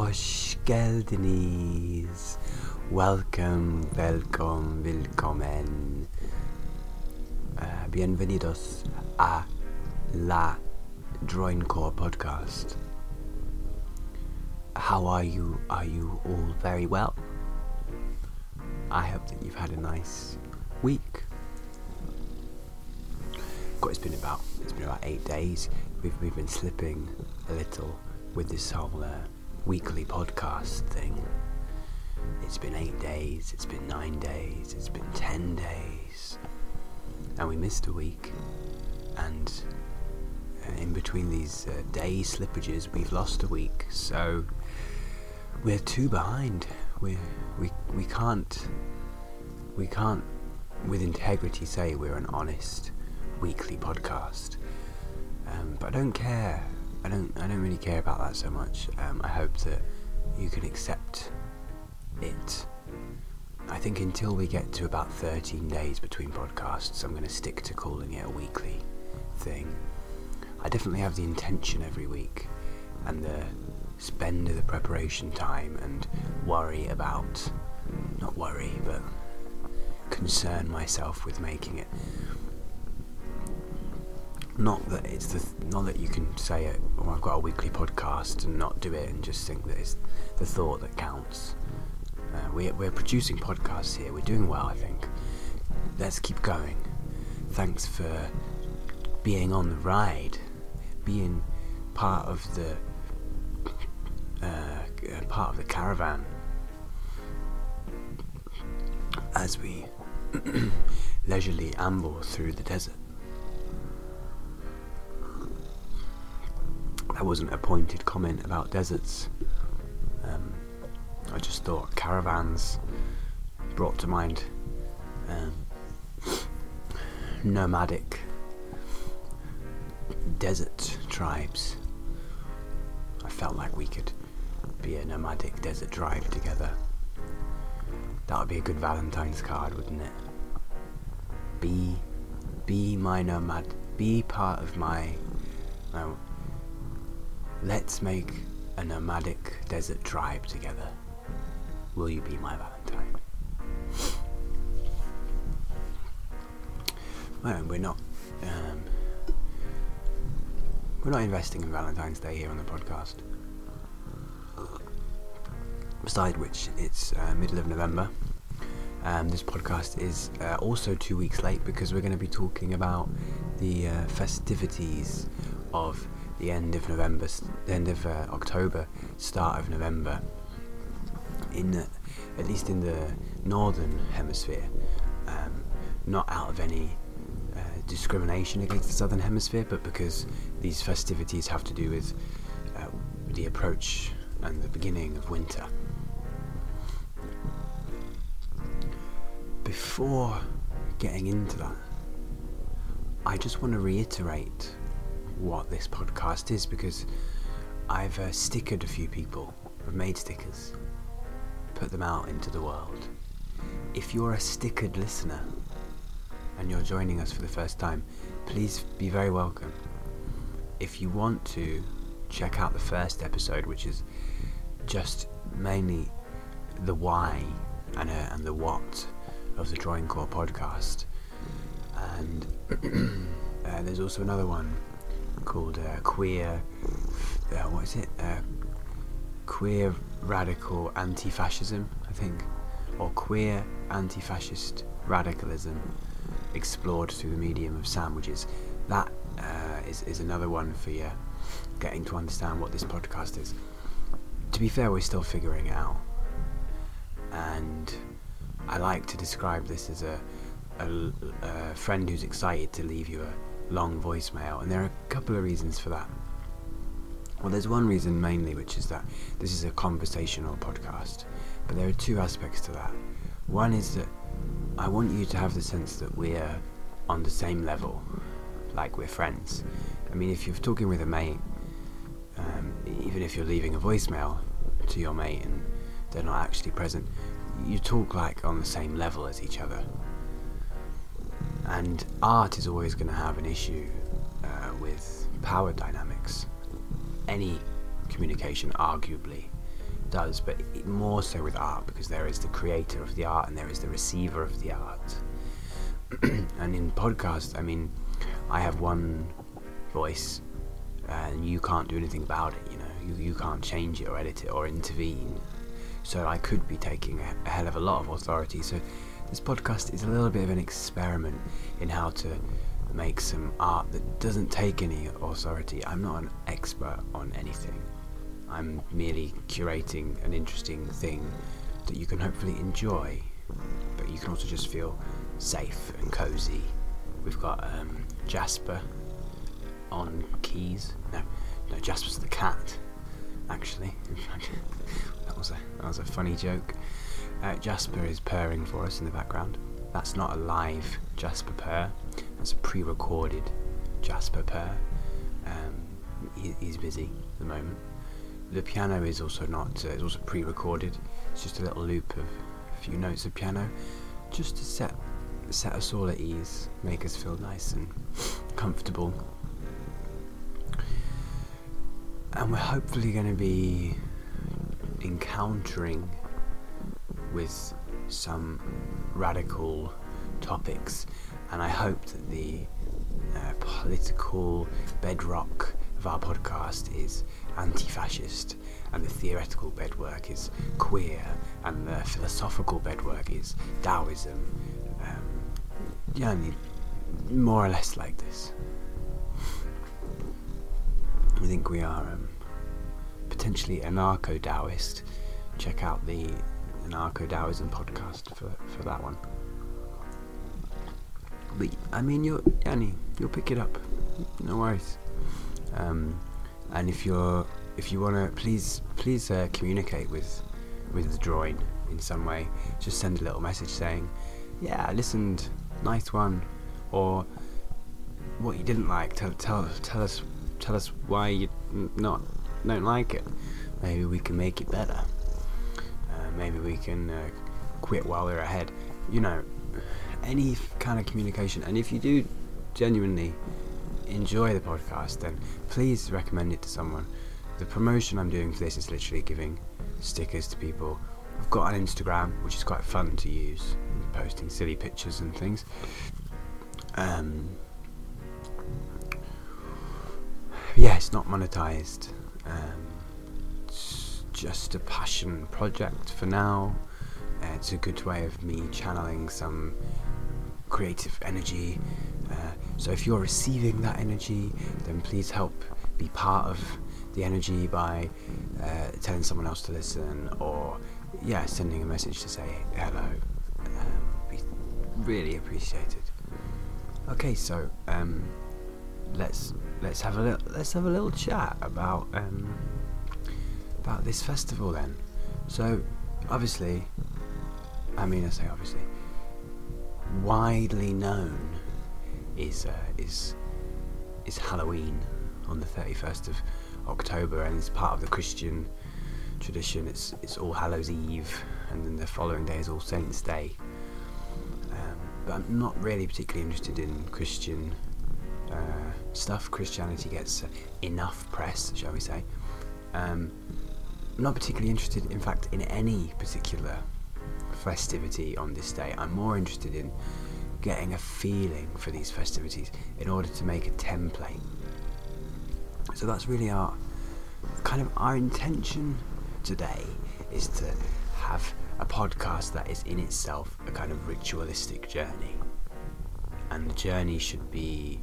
Hoş geldiniz. Welcome, welcome, willkommen. Uh, bienvenidos a la droincore podcast. How are you? Are you all very well? I hope that you've had a nice week. God, it's been about it's been about eight days. We've we've been slipping a little with this whole uh, weekly podcast thing. It's been eight days. It's been nine days. It's been ten days, and we missed a week. And uh, in between these uh, day slippages, we've lost a week. So we're two behind. We we we can't we can't with integrity say we're an honest weekly podcast. Um, but I don't care. I don't. I don't really care about that so much. Um, I hope that you can accept it. I think until we get to about 13 days between podcasts, I'm going to stick to calling it a weekly thing. I definitely have the intention every week and the spend of the preparation time and worry about, not worry, but concern myself with making it not that it's the not that you can say it oh I've got a weekly podcast and not do it and just think that it's the thought that counts. Uh, we, we're producing podcasts here. We're doing well I think. Let's keep going. Thanks for being on the ride being part of the uh, part of the caravan. As we leisurely amble through the desert that wasn't a pointed comment about deserts. Um, I just thought caravans brought to mind um, nomadic desert tribes. I felt like we could be a nomadic desert tribe together. That would be a good Valentine's card, wouldn't it? Be, be my nomad. Be part of my. Let's make a nomadic desert tribe together. Will you be my Valentine? well, we're not. Um, we're not investing in Valentine's Day here on the podcast. Besides which, it's uh, middle of November. Um, this podcast is uh, also two weeks late because we're going to be talking about the uh, festivities of the end of November, the end of uh, October, start of November. In the, at least in the northern hemisphere, um, not out of any uh, discrimination against the southern hemisphere, but because these festivities have to do with uh, the approach and the beginning of winter. Before getting into that, I just want to reiterate what this podcast is because I've uh, stickered a few people. I've made stickers, put them out into the world. If you're a stickered listener and you're joining us for the first time, please be very welcome. If you want to check out the first episode, which is just mainly the why and, uh, and the what of the droincore podcast, and uh, there's also another one called uh, Queer. Uh, what is it? Uh, queer Radical Anti-Fascism, I think, or Queer Anti-Fascist Radicalism explored through the medium of sandwiches. That uh, is is another one for you getting to understand what this podcast is. To be fair, we're still figuring it out, and I like to describe this as a, a, a friend who's excited to leave you a long voicemail, and there are a couple of reasons for that. Well, there's one reason mainly, which is that this is a conversational podcast, but there are two aspects to that. One is that I want you to have the sense that we're on the same level, like we're friends. I mean, if you're talking with a mate, um, even if you're leaving a voicemail to your mate and they're not actually present, you talk like on the same level as each other. And art is always going to have an issue uh, with power dynamics. Any communication, arguably, does, but more so with art because there is the creator of the art and there is the receiver of the art. and in podcast, I mean, I have one voice, and you can't do anything about it. You know, you you can't change it or edit it or intervene. So I could be taking a, a hell of a lot of authority. So this podcast is a little bit of an experiment in how to make some art that doesn't take any authority. I'm not an expert on anything. I'm merely curating an interesting thing that you can hopefully enjoy, but you can also just feel safe and cozy. We've got um, Jasper on keys. No, no, Jasper's the cat. Actually, that was a that was a funny joke. Uh, Jasper is purring for us in the background. That's not a live Jasper purr. That's a pre-recorded Jasper purr. Um, he, he's busy at the moment. The piano is also not. Uh, it's also pre-recorded. It's just a little loop of a few notes of piano, just to set set us all at ease, make us feel nice and comfortable. And we're hopefully going to be encountering with some radical topics, and I hope that the uh, political bedrock of our podcast is anti fascist, and the theoretical bedwork is queer, and the philosophical bedwork is Taoism. Um, yeah, more or less like this. I think we are um, potentially anarcho Taoist. Check out the anarcho Taoism podcast for, for that one. But I mean, you'll you'll pick it up. No worries. Um, and if you're if you wanna, please please uh, communicate with with the drawing in some way. Just send a little message saying, "Yeah, I listened. Nice one," or what you didn't like. Tell tell tell us tell us why you not don't like it. Maybe we can make it better. Maybe we can uh, quit while we're ahead. You know, any kind of communication. And if you do genuinely enjoy the podcast, then please recommend it to someone. The promotion I'm doing for this is literally giving stickers to people. I've got an Instagram, which is quite fun to use, posting silly pictures and things. Um, yeah, it's not monetized. Um, just a passion project for now. Uh, it's a good way of me channeling some creative energy. Uh, so if you're receiving that energy, then please help be part of the energy by uh, telling someone else to listen or yeah, sending a message to say hello. Um, be really appreciated. Okay, so um, let's let's have a little let's have a little chat about um, about this festival then. So obviously, I mean I say obviously, widely known is uh, is is Halloween on the 31st of October, and it's part of the Christian tradition. It's it's All Hallows Eve, and then the following day is All Saints Day. Um, but I'm not really particularly interested in Christian uh, stuff. Christianity gets enough press, shall we say? Um, I'm not particularly interested, in fact, in any particular festivity on this day. I'm more interested in getting a feeling for these festivities in order to make a template. So that's really our kind of our intention today is to have a podcast that is in itself a kind of ritualistic journey. And the journey should be,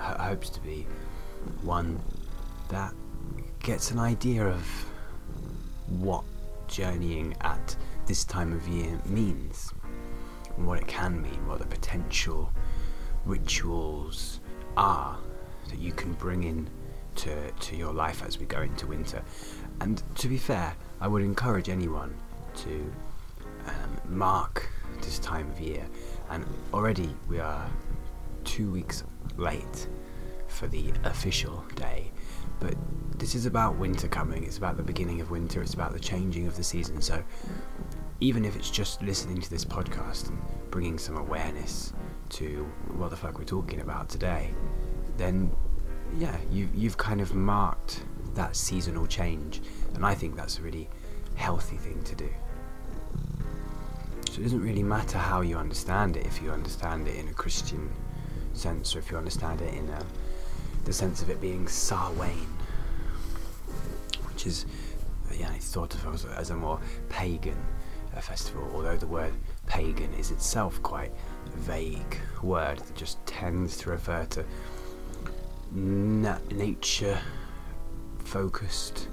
uh, hopes to be, one that gets an idea of what journeying at this time of year means, and what it can mean, what the potential rituals are that you can bring in to, to your life as we go into winter. And to be fair, I would encourage anyone to um, mark this time of year. And already we are two weeks late for the official day. But this is about winter coming, it's about the beginning of winter, it's about the changing of the season. So even if it's just listening to this podcast and bringing some awareness to what the fuck we're talking about today, then yeah, you, you've kind of marked that seasonal change. And I think that's a really healthy thing to do. So it doesn't really matter how you understand it, if you understand it in a Christian sense or if you understand it in a, the sense of it being Samhain, which is yeah, it's thought of as a, as a more pagan uh, festival, although the word pagan is itself quite a vague word that just tends to refer to na- nature focused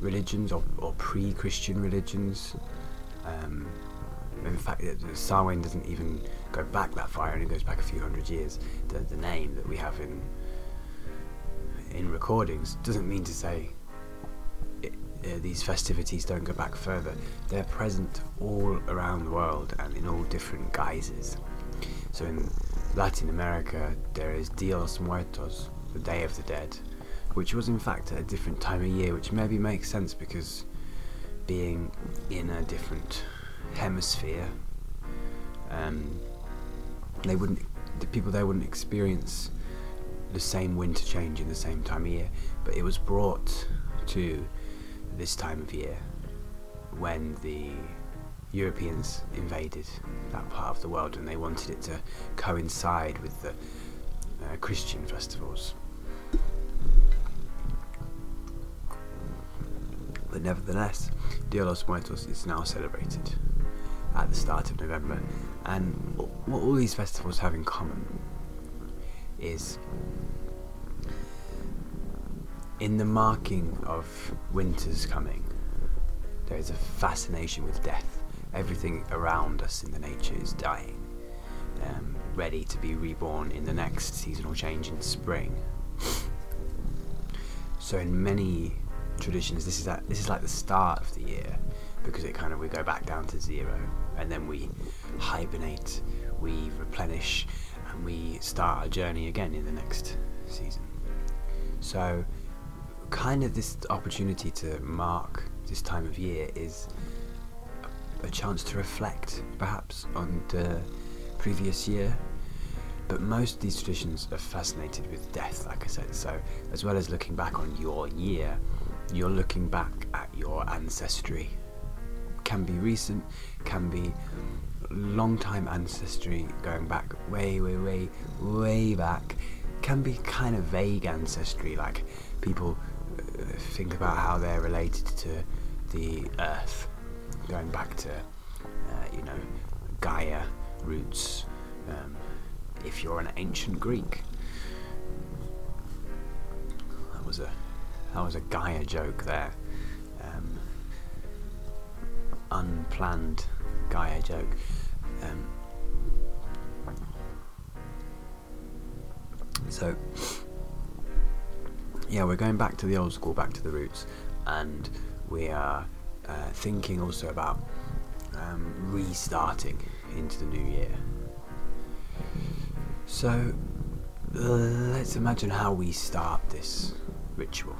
religions or, or pre Christian religions. Um, in fact, Samhain doesn't even go back that far, it goes back a few hundred years. The, the name that we have in in recordings doesn't mean to say it, uh, these festivities don't go back further. They're present all around the world and in all different guises. So in Latin America, there is Dia los Muertos, the Day of the Dead, which was in fact at a different time of year, which maybe makes sense because being in a different hemisphere, um, they wouldn't, the people there wouldn't experience the same winter change in the same time of year, but it was brought to this time of year when the Europeans invaded that part of the world and they wanted it to coincide with the uh, Christian festivals. But nevertheless, Dia los Muertos is now celebrated at the start of November, and what all these festivals have in common is in the marking of winter's coming, there is a fascination with death. Everything around us in the nature is dying, um, ready to be reborn in the next seasonal change in spring. So, in many traditions, this is that this is like the start of the year because it kind of we go back down to zero and then we hibernate, we replenish, and we start our journey again in the next season. So, kind of this opportunity to mark this time of year is a, chance to reflect, perhaps, on the previous year. But most of these traditions are fascinated with death, like I said. So, as well as looking back on your year, you're looking back at your ancestry. Can be recent, can be long time ancestry, going back way, way, way, way back. Can be kind of vague ancestry, like people uh, think about how they're related to the earth, going back to, uh, you know, Gaia roots. Um, if you're an ancient Greek, that was a that was a Gaia joke there. Unplanned Gaia joke. Um, so, yeah, we're going back to the old school, back to the roots, and we are uh, thinking also about um, restarting into the new year. So, let's imagine how we start this ritual.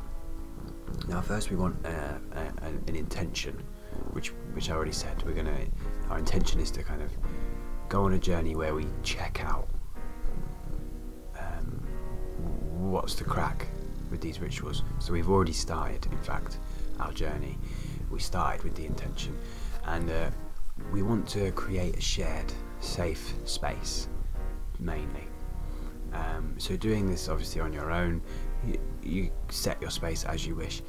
Now, first we want uh, a, an intention, which which I already said. We're gonna. Our intention is to kind of go on a journey where we check out um, what's the crack with these rituals. So we've already started, in fact, our journey. We started with the intention, and uh, we want to create a shared, safe space, mainly. Um, so doing this obviously on your own you, you set your space as you wish,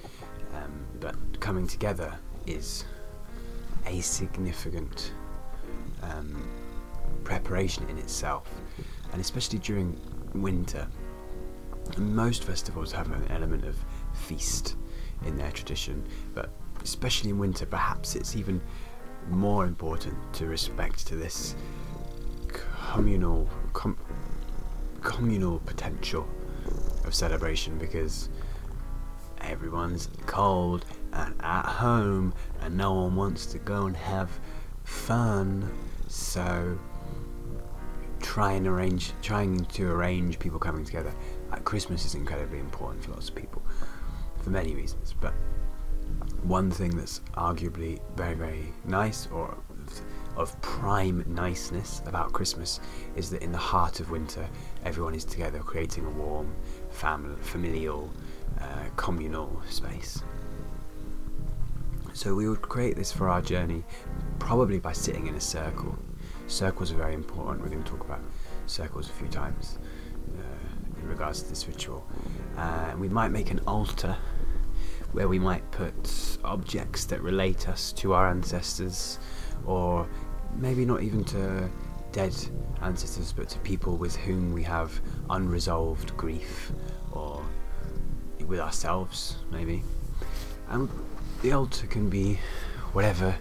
um, but coming together is a significant um, preparation in itself, and especially during winter. Most festivals have an element of feast in their tradition, but especially in winter, perhaps it's even more important to respect to this communal com- communal potential of celebration because everyone's cold and at home and no one wants to go and have fun so try and arrange trying to arrange people coming together christmas is incredibly important for lots of people for many reasons but one thing that's arguably very very nice or of prime niceness about Christmas is that in the heart of winter, everyone is together creating a warm, family, familial, uh, communal space. So we would create this for our journey probably by sitting in a circle. Circles are very important. We're going to talk about circles a few times uh, in regards to this ritual. Uh, we might make an altar where we might put objects that relate us to our ancestors, or maybe not even to dead ancestors, but to people with whom we have unresolved grief, or with ourselves, maybe. And the altar can be whatever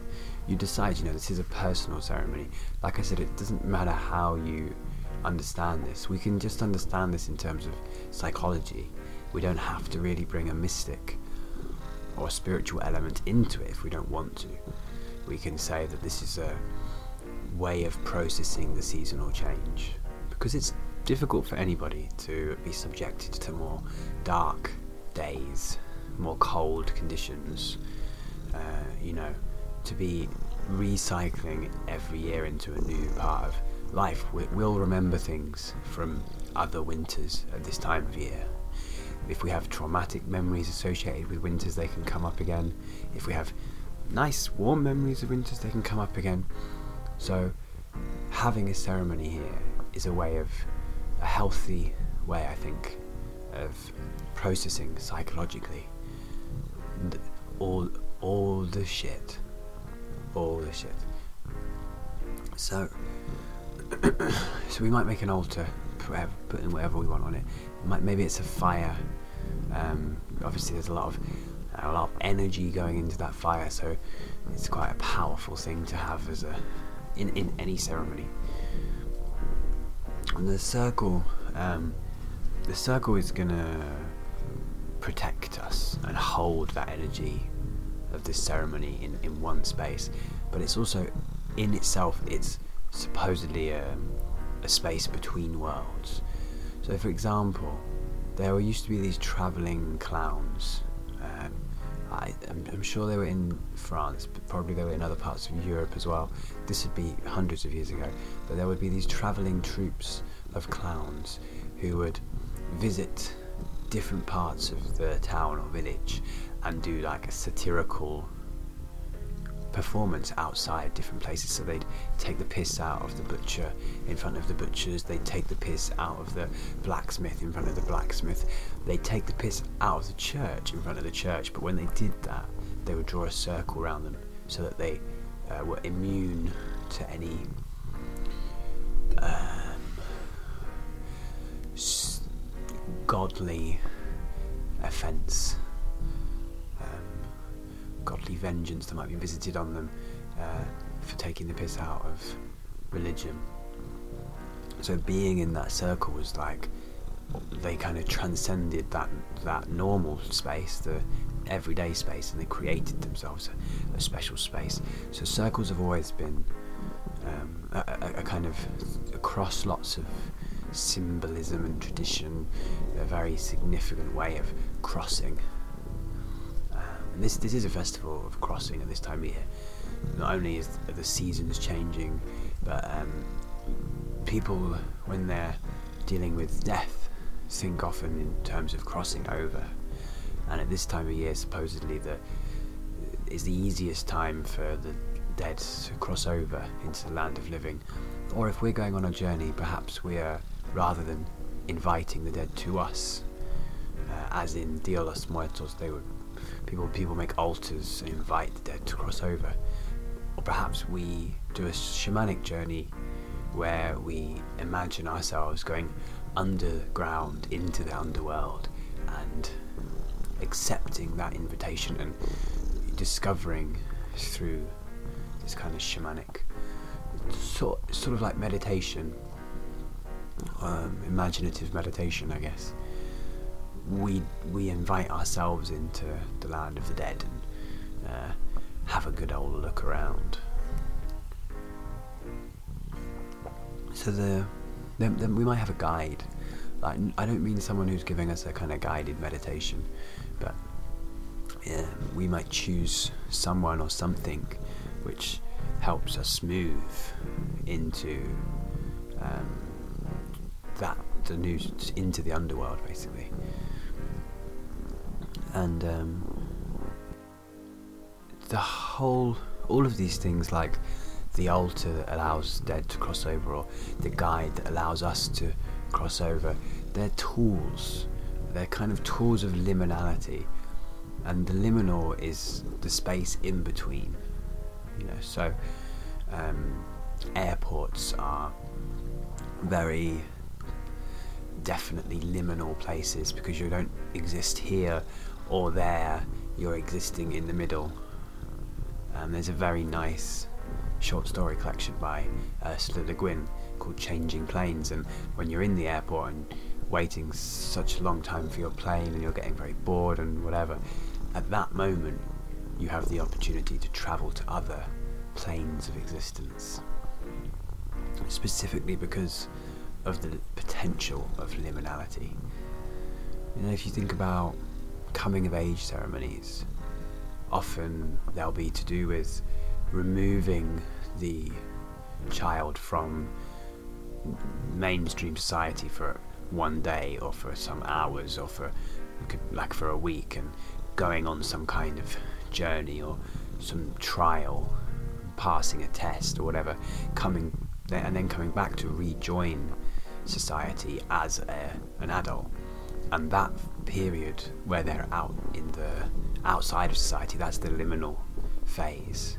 you decide. You know, this is a personal ceremony. Like I said, it doesn't matter how you understand this. We can just understand this in terms of psychology. We don't have to really bring a mystic or a spiritual element into it if we don't want to. We can say that this is a way of processing the seasonal change because it's difficult for anybody to be subjected to more dark days, more cold conditions. Uh, you know, to be recycling every year into a new part of life. We, will remember things from other winters at this time of year. If we have traumatic memories associated with winters, they can come up again. If we have nice warm memories of winters, they can come up again. So, having a ceremony here is a way of a healthy way, I think, of processing psychologically all all the shit, all the shit. So, so we might make an altar, put, in whatever we want on it. Might, maybe it's a fire. Um, obviously, there's a lot of a lot of energy going into that fire, so it's quite a powerful thing to have as a in in any ceremony. And the circle, um, the circle is gonna protect us and hold that energy of this ceremony in, in one space, but it's also in itself it's supposedly a, a space between worlds. So, for example, there used to be these travelling clowns. Um, I, am sure they were in France, but probably they were in other parts of Europe as well. This would be hundreds of years ago. But there would be these travelling troops of clowns who would visit different parts of the town or village and do like a satirical performance outside different places. So they'd take the piss out of the butcher in front of the butchers, they'd take the piss out of the blacksmith in front of the blacksmith, they'd take the piss out of the church in front of the church. But when they did that, they would draw a circle around them so that they uh, were immune to any. Um, godly offence godly vengeance that might be visited on them uh, for taking the piss out of religion. So being in that circle was like they kind of transcended that that normal space, the everyday space, and they created themselves a, a special space. So circles have always been um, a, a, a, kind of across lots of symbolism and tradition, a very significant way of crossing and this this is a festival of crossing at this time of year. Not only is the seasons changing, but um, people when they're dealing with death think often in terms of crossing over. And at this time of year, supposedly the is the easiest time for the dead to cross over into the land of living. Or if we're going on a journey, perhaps we are rather than inviting the dead to us, uh, as in Dia los Muertos, they would people people make altars and invite the dead to cross over. Or perhaps we do a shamanic journey where we imagine ourselves going underground into the underworld and accepting that invitation and discovering through this kind of shamanic sort sort of like meditation um, imaginative meditation I guess we we invite ourselves into the land of the dead and uh, have a good old look around. So the then, we might have a guide. Like I don't mean someone who's giving us a kind of guided meditation, but yeah, we might choose someone or something which helps us move into um, that the new into the underworld basically and um, the whole, all of these things like the altar that allows dead to cross over, or the guide that allows us to cross over, they're tools. They're kind of tools of liminality, and the liminal is the space in between. You know, so um, airports are very definitely liminal places because you don't exist here or there, you're existing in the middle. Um, there's a very nice short story collection by Ursula Le Guin called Changing Planes, and when you're in the airport and waiting such a long time for your plane and you're getting very bored and whatever, at that moment you have the opportunity to travel to other planes of existence. Specifically because of the potential of liminality. You know, if you think about coming of age ceremonies, often they'll be to do with removing the child from mainstream society for one day or for some hours or for like for a week and going on some kind of journey or some trial passing a test or whatever coming and then coming back to rejoin society as a, an adult. And that period where they're out in the outside of society that's the liminal phase.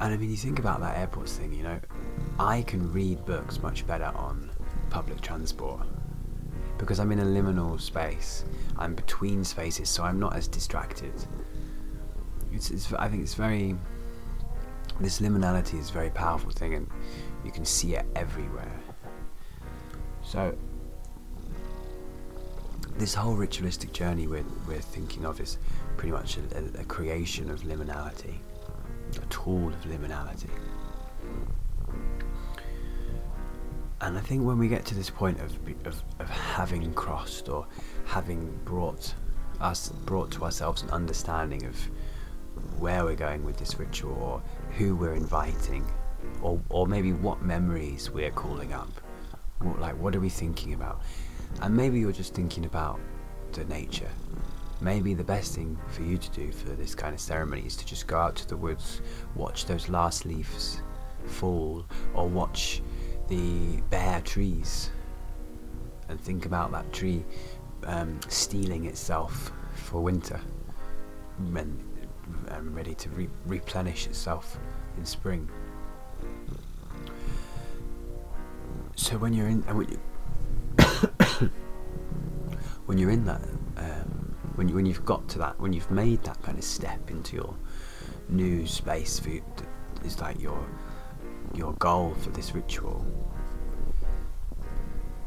And i mean you think about that airports thing you know i can read books much better on public transport. Because i'm in a liminal space. I'm between spaces so i'm not as distracted. It's, it's i think it's very this liminality is a very powerful thing and you can see it everywhere so this whole ritualistic journey we're, we're thinking of is pretty much a, a, creation of liminality, a tool of liminality. And I think when we get to this point of, of, of having crossed or having brought us brought to ourselves an understanding of where we're going with this ritual or who we're inviting or, or maybe what memories we're calling up like what are we thinking about and maybe you're just thinking about the nature. Maybe the best thing for you to do for this kind of ceremony is to just go out to the woods, watch those last leaves fall, or watch the bare trees and think about that tree um, steeling itself for winter and, and ready to re- replenish itself in spring. So when you're in, when, you, when you're in that, um, when you when you've got to that, when you've made that kind of step into your new space for you, is like your your goal for this ritual.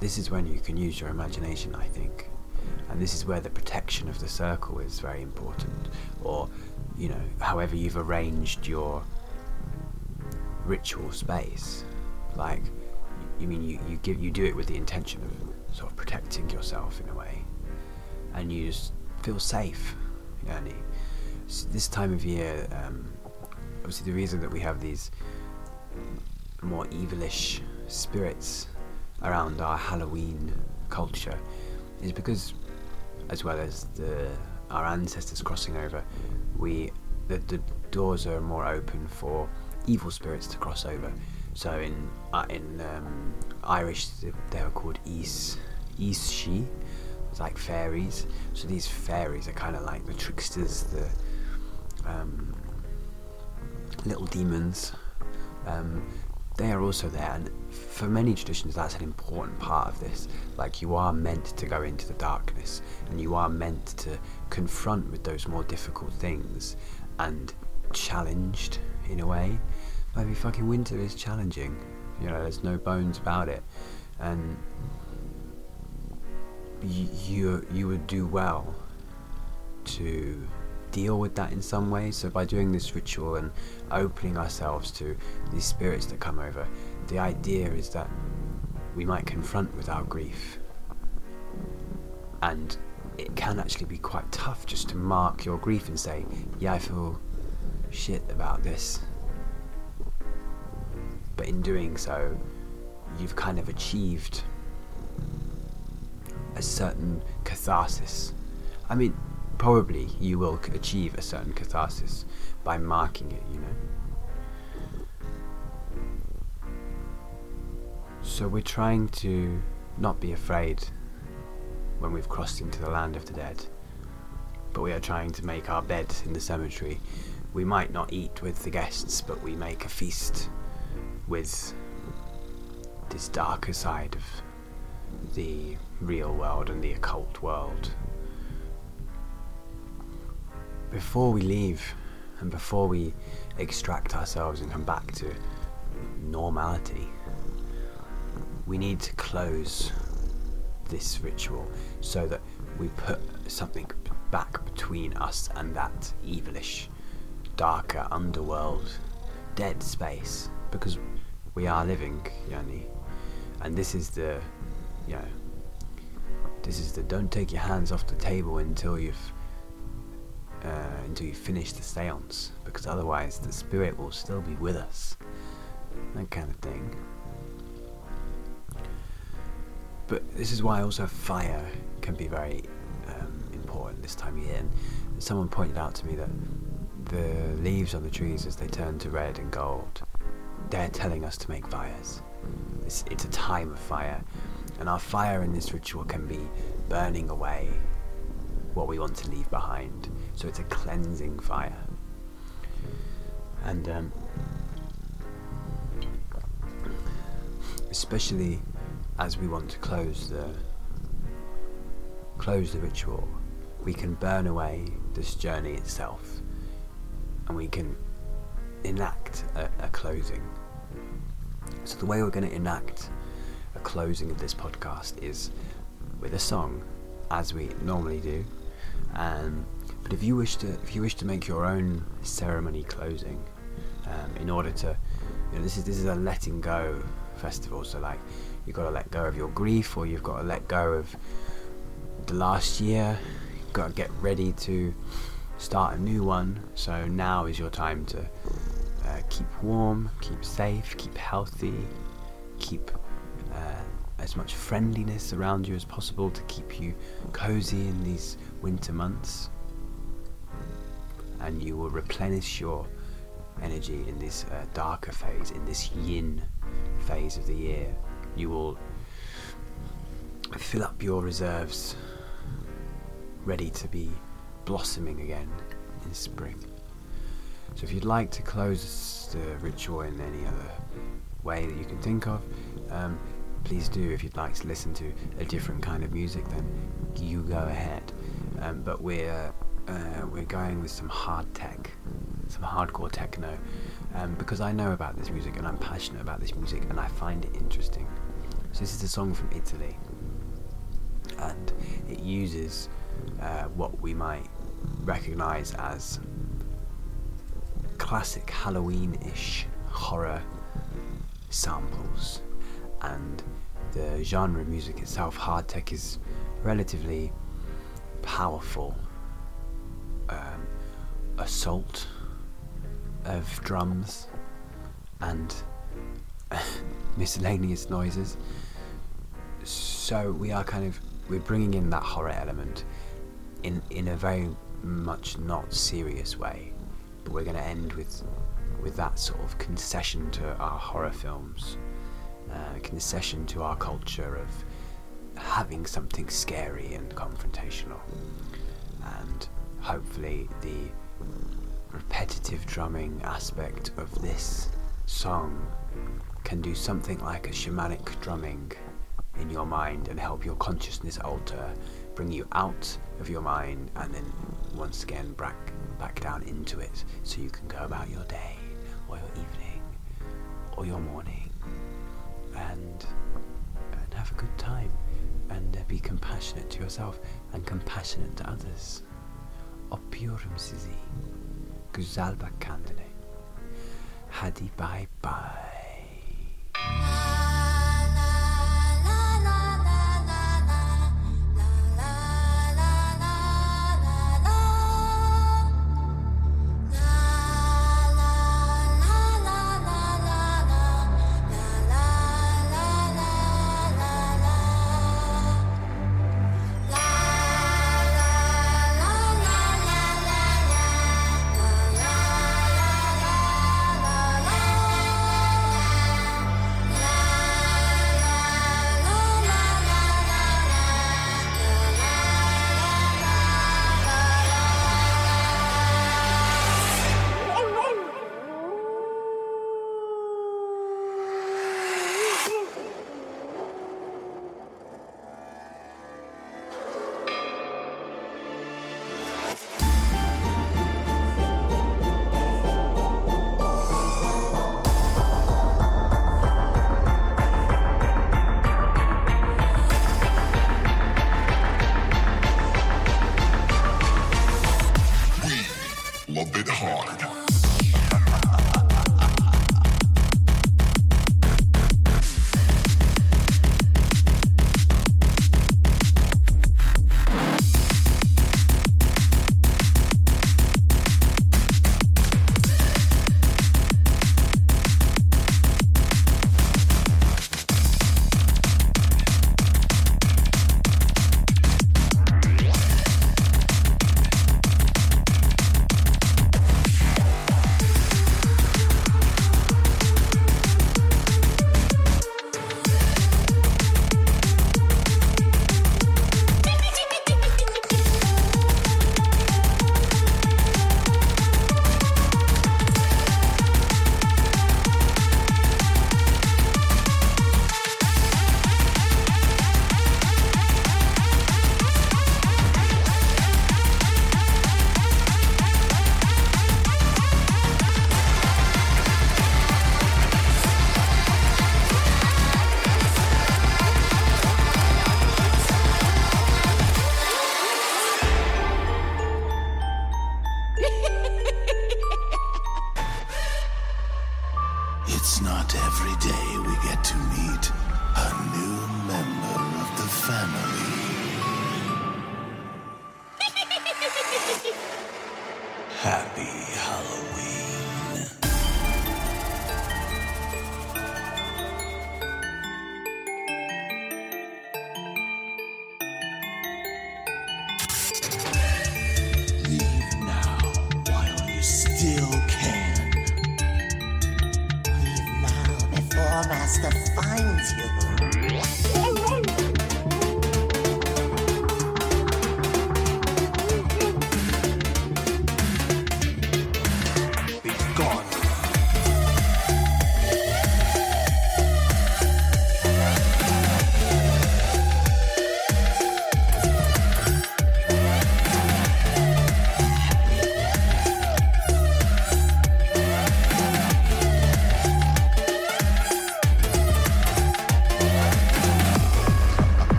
This is when you can use your imagination, I think, and this is where the protection of the circle is very important, or you know, however you've arranged your ritual space, like you mean you, you give you do it with the intention of sort of protecting yourself in a way, and you just feel safe. Yani, this time of year, um, obviously the reason that we have these more evilish spirits around our Halloween culture is because, as well as the our ancestors crossing over, we the, the doors are more open for evil spirits to cross over. So in uh, in um, Irish they are called Is. It's like fairies. So these fairies are kind of like the tricksters, the um, little demons. Um, they are also there, and for many traditions, that's an important part of this. Like you are meant to go into the darkness, and you are meant to confront with those more difficult things, and challenged in a way. Maybe fucking winter is challenging. You know, there's no bones about it, and y- you you would do well to deal with that in some way. So by doing this ritual and opening ourselves to these spirits that come over, the idea is that we might confront with our grief, and it can actually be quite tough just to mark your grief and say, "Yeah, I feel shit about this." But in doing so, you've kind of achieved a certain catharsis. I mean, probably you will achieve a certain catharsis by marking it, you know. So we're trying to not be afraid when we've crossed into the land of the dead, but we are trying to make our bed in the cemetery. We might not eat with the guests, but we make a feast with this darker side of the real world and the occult world. Before we leave and before we extract ourselves and come back to normality, we need to close this ritual so that we put something back between us and that evilish, darker underworld, dead space. Because we are living, Yanni. And this is the, you know, this is the don't take your hands off the table until you've, uh, until you finish the seance. Because otherwise the spirit will still be with us. That kind of thing. But this is why also fire can be very um, important this time of year. And someone pointed out to me that the leaves on the trees, as they turn to red and gold, they're telling us to make fires. It's, it's a time of fire. And our fire in this ritual can be burning away what we want to leave behind. So it's a cleansing fire. And um, especially as we want to close the close the ritual, we can burn away this journey itself, and we can enact a, a closing. So the way we're going to enact a closing of this podcast is with a song, as we normally do. Um, but if you wish to, if you wish to make your own ceremony closing, um, in order to, you know, this is this is a letting go festival. So like you've got to let go of your grief or you've got to let go of the last year. You've got to get ready to start a new one. So now is your time to uh, keep warm, keep safe, keep healthy, keep uh, as much friendliness around you as possible to keep you cozy in these winter months. And you will replenish your energy in this uh, darker phase, in this yin phase of the year you will fill up your reserves ready to be blossoming again in spring. So if you'd like to close the ritual in any other way that you can think of, um, please do. If you'd like to listen to a different kind of music, then you go ahead. Um, but we're uh, we're going with some hard tech, some hardcore techno, um, because I know about this music and I'm passionate about this music and I find it interesting. So this is a song from Italy, and it uses uh, what we might recognise as classic Halloween-ish horror samples, and the genre of music itself, hard tech, is relatively powerful. Um, assault of drums and miscellaneous noises. So we are kind of we're bringing in that horror element in in a very much not serious way, but we're going to end with with that sort of concession to our horror films, uh, concession to our culture of having something scary and confrontational, and hopefully the repetitive drumming aspect of this song can do something like a shamanic drumming in your mind and help your consciousness alter, bring you out of your mind and then once again back back down into it so you can go about your day or your evening or your morning and and have a good time and uh, be compassionate to yourself and compassionate to others. Öpüyorum sizi. Güzel bak kendine. Hadi bye bye. Hard.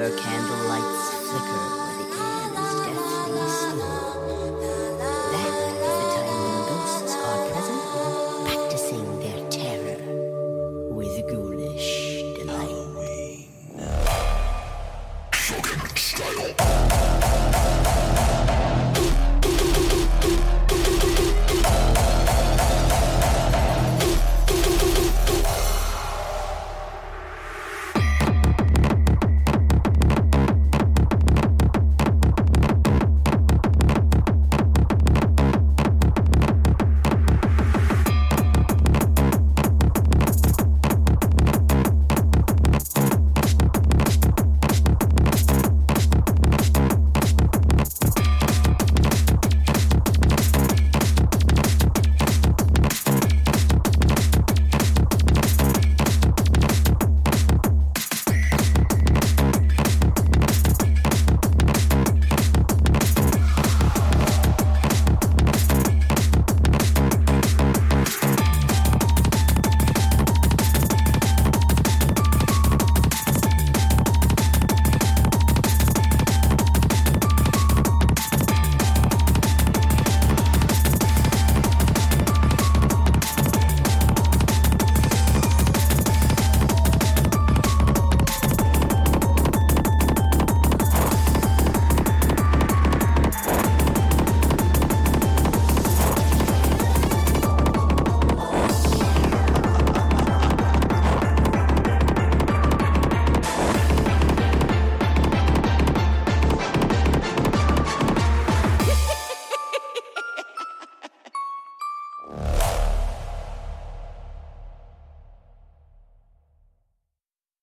Frightening